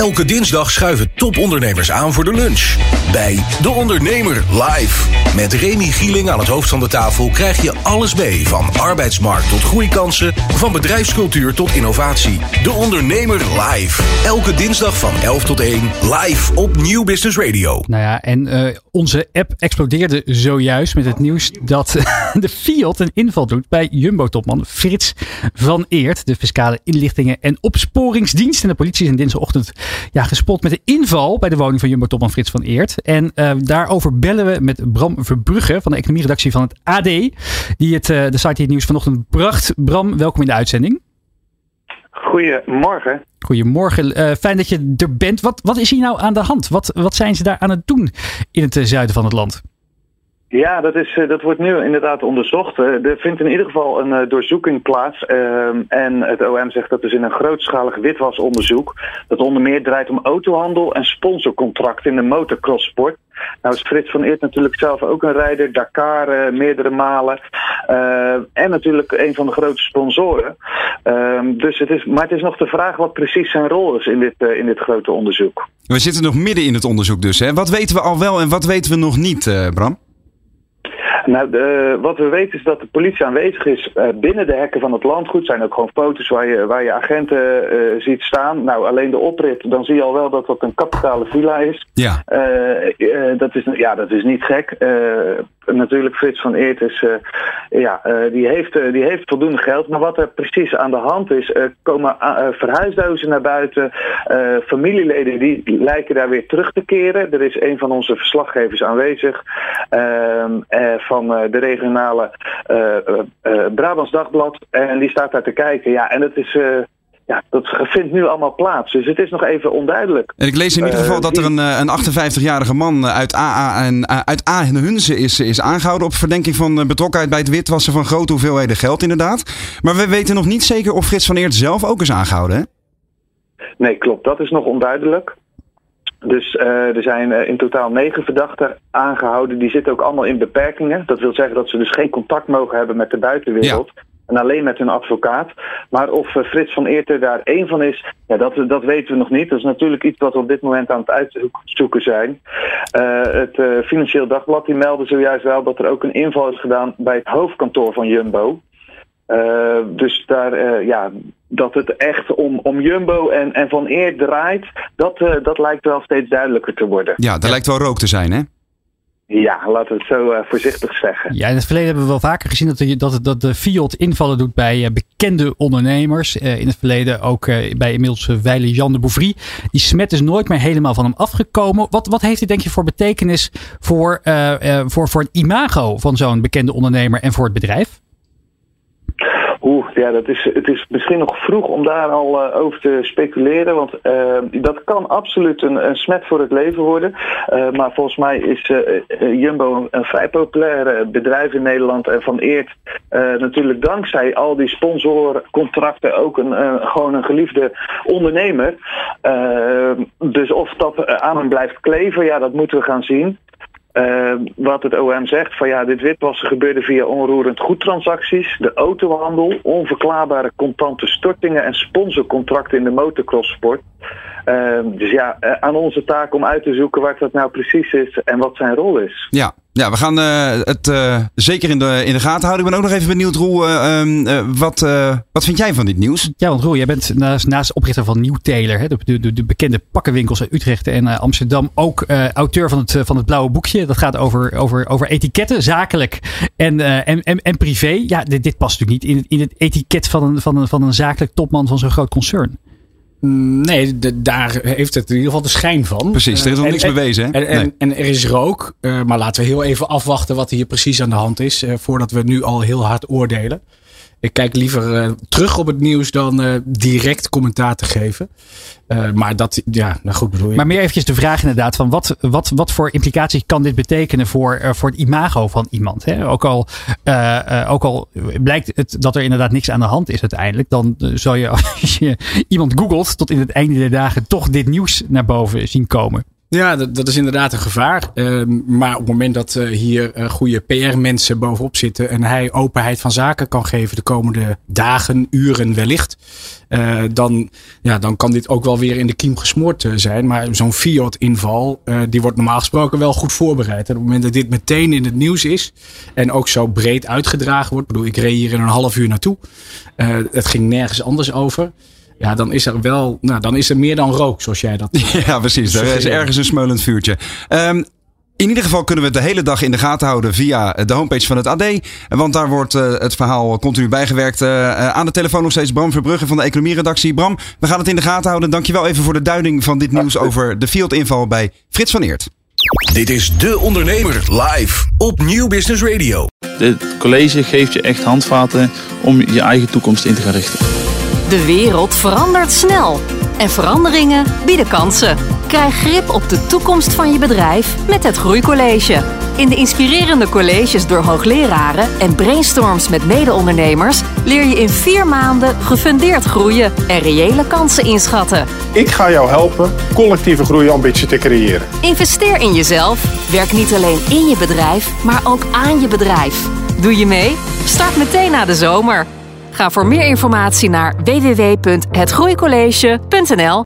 Elke dinsdag schuiven topondernemers aan voor de lunch. Bij De Ondernemer live. Met Remy Gieling aan het hoofd van de tafel krijg je alles mee. Van arbeidsmarkt tot groeikansen, van bedrijfscultuur tot innovatie. De Ondernemer live. Elke dinsdag van 11 tot 1 live op Nieuw Business Radio. Nou ja, en uh, onze app explodeerde zojuist met het nieuws dat de Fiat een inval doet bij Jumbo-topman Frits van Eert. De fiscale inlichtingen en opsporingsdienst. En de politie is in dinsdagochtend ja, gespot met een inval bij de woning van Jumbo-topman Frits van Eert. En uh, daarover bellen we met Bram Verbrugge van de economieredactie van het AD. Die het, uh, de site die het nieuws vanochtend bracht. Bram, welkom in de uitzending. Goedemorgen. Goedemorgen. Uh, fijn dat je er bent. Wat, wat is hier nou aan de hand? Wat, wat zijn ze daar aan het doen in het zuiden van het land? Ja, dat, is, dat wordt nu inderdaad onderzocht. Er vindt in ieder geval een doorzoeking plaats. En het OM zegt dat is in een grootschalig witwasonderzoek. Dat onder meer draait om autohandel en sponsorcontracten in de motocrosssport. Nou is Frits van Eert natuurlijk zelf ook een rijder. Dakar meerdere malen. Uh, en natuurlijk een van de grote sponsoren. Uh, dus het is, maar het is nog de vraag wat precies zijn rol is in dit, in dit grote onderzoek. We zitten nog midden in het onderzoek dus. Hè? Wat weten we al wel en wat weten we nog niet, Bram? Nou, de, wat we weten is dat de politie aanwezig is uh, binnen de hekken van het landgoed. zijn ook gewoon foto's waar je, waar je agenten uh, ziet staan. Nou, alleen de oprit, dan zie je al wel dat dat een kapitale villa is. Ja. Uh, dat, is ja dat is niet gek. Natuurlijk, Frits van Eert is, ja, die, heeft, die heeft voldoende geld. Maar wat er precies aan de hand is, komen verhuisdozen naar buiten. familieleden die lijken daar weer terug te keren. Er is een van onze verslaggevers aanwezig. Ehm, van de regionale Brabants Dagblad. En die staat daar te kijken. Ja, en het is ja, dat vindt nu allemaal plaats. Dus het is nog even onduidelijk. En ik lees in ieder geval dat er een, een 58-jarige man uit AA en uit A en Hunze is, is aangehouden op verdenking van betrokkenheid bij het witwassen van grote hoeveelheden geld, inderdaad. Maar we weten nog niet zeker of Frits van Eert zelf ook is aangehouden. Hè? Nee, klopt. Dat is nog onduidelijk. Dus uh, er zijn uh, in totaal negen verdachten aangehouden. Die zitten ook allemaal in beperkingen. Dat wil zeggen dat ze dus geen contact mogen hebben met de buitenwereld. Ja. En alleen met hun advocaat. Maar of uh, Frits van Eerter daar één van is, ja, dat, dat weten we nog niet. Dat is natuurlijk iets wat we op dit moment aan het uitzoeken zijn. het Financieel Dagblad die meldde zojuist wel dat er ook een inval is gedaan bij het hoofdkantoor van Jumbo. Uh, dus daar, ja, dat het echt om, om Jumbo en, en Van Eer draait, dat, dat lijkt wel steeds duidelijker te worden. Ja, ja. lijkt wel rook te zijn, hè? Ja, we het zo uh, voorzichtig zeggen. Ja, in het verleden hebben we wel vaker gezien dat, de, dat, dat de Fiat invallen doet bij uh, bekende ondernemers. Uh, in het verleden ook bij inmiddels Weile Jan de Bouvry. Die smet is nooit meer helemaal van hem afgekomen. Wat, wat heeft dit denk je voor betekenis voor, voor, voor het imago van zo'n bekende ondernemer en voor het bedrijf? Ja, dat is, het is misschien nog vroeg om daar al uh, over te speculeren. Want uh, dat kan absoluut een, smet voor het leven worden. Uh, maar volgens mij is Jumbo een, een, vrij populair bedrijf in Nederland. En van Eert natuurlijk dankzij al die sponsorcontracten ook een, gewoon een geliefde ondernemer. dus of dat aan hem blijft kleven, ja, dat moeten we gaan zien. Uh, wat het OM zegt, van ja, dit witwassen gebeurde via onroerend goedtransacties, de autohandel, onverklaarbare contante stortingen en sponsorcontracten in de motocrosssport. Uh, dus ja, aan onze taak om uit te zoeken waar dat nou precies is en wat zijn rol is. Ja, ja we gaan uh, het uh, zeker in de, in de gaten houden. Ik ben ook nog even benieuwd, Roel, ehm, wat, wat vind jij van dit nieuws? Ja, want Roel, jij bent naast, naast oprichter van Nieuw Taylor, hè, de, de, de, bekende pakkenwinkels uit Utrecht en Amsterdam, ook auteur van het, van het blauwe boekje. Dat gaat over, over, over etiketten, zakelijk en, en, en, en privé. Ja, dit, past natuurlijk niet in in het etiket van een, van, een, van een zakelijk topman van zo'n groot concern. Nee, de, daar heeft het in ieder geval de schijn van. Precies, er is nog niks en, bewezen. Hè? En, en, nee. en, er is rook. Uh, maar laten we heel even afwachten wat hier precies aan de hand is. Uh, voordat we nu al heel hard oordelen. Ik kijk liever uh, terug op het nieuws dan direct commentaar te geven. maar dat, ja, nou goed bedoel je. Maar meer eventjes de vraag inderdaad van wat, wat, wat voor implicaties kan dit betekenen voor, voor het imago van iemand? Hè? Ook, al, ook al blijkt het dat er inderdaad niks aan de hand is uiteindelijk, dan zal je als je iemand googelt tot in het einde der dagen toch dit nieuws naar boven zien komen. Ja, dat, dat is inderdaad een gevaar. Ehm, maar op het moment dat uh, hier uh, goede PR-mensen bovenop zitten en hij openheid van zaken kan geven de komende dagen, uren wellicht, uh, dan, ja, dan kan dit ook wel weer in de kiem gesmoord zijn. Maar zo'n Fiat-inval, die wordt normaal gesproken wel goed voorbereid. En op het moment dat dit meteen in het nieuws is en ook zo breed uitgedragen wordt, bedoel, ik reed hier in een half uur naartoe. het ging nergens anders over. Ja, dan is er wel, nou, dan is er meer dan rook, zoals jij dat. Ja, precies. Er is ergens een smeulend vuurtje. Um, in ieder geval kunnen we het de hele dag in de gaten houden via de homepage van het AD. Want daar wordt uh, het verhaal continu bijgewerkt. Uh, aan de telefoon nog steeds Bram Verbrugge van de economieredactie. Bram, we gaan het in de gaten houden. Dankjewel even voor de duiding van dit nieuws over de Field-inval bij Frits van Eert. Dit is De Ondernemer live op Nieuw Business Radio. Dit college geeft je echt handvaten om je eigen toekomst in te gaan richten. De wereld verandert snel en veranderingen bieden kansen. Krijg grip op de toekomst van je bedrijf met het Groeicollege. In de inspirerende colleges door hoogleraren en brainstorms met mede-ondernemers leer je in vier maanden gefundeerd groeien en reële kansen inschatten. Ik ga jou helpen collectieve groeiambitie te creëren. Investeer in jezelf. Werk niet alleen in je bedrijf, maar ook aan je bedrijf. Doe je mee? Start meteen na de zomer. Ga voor meer informatie naar www.hetgroeicollege.nl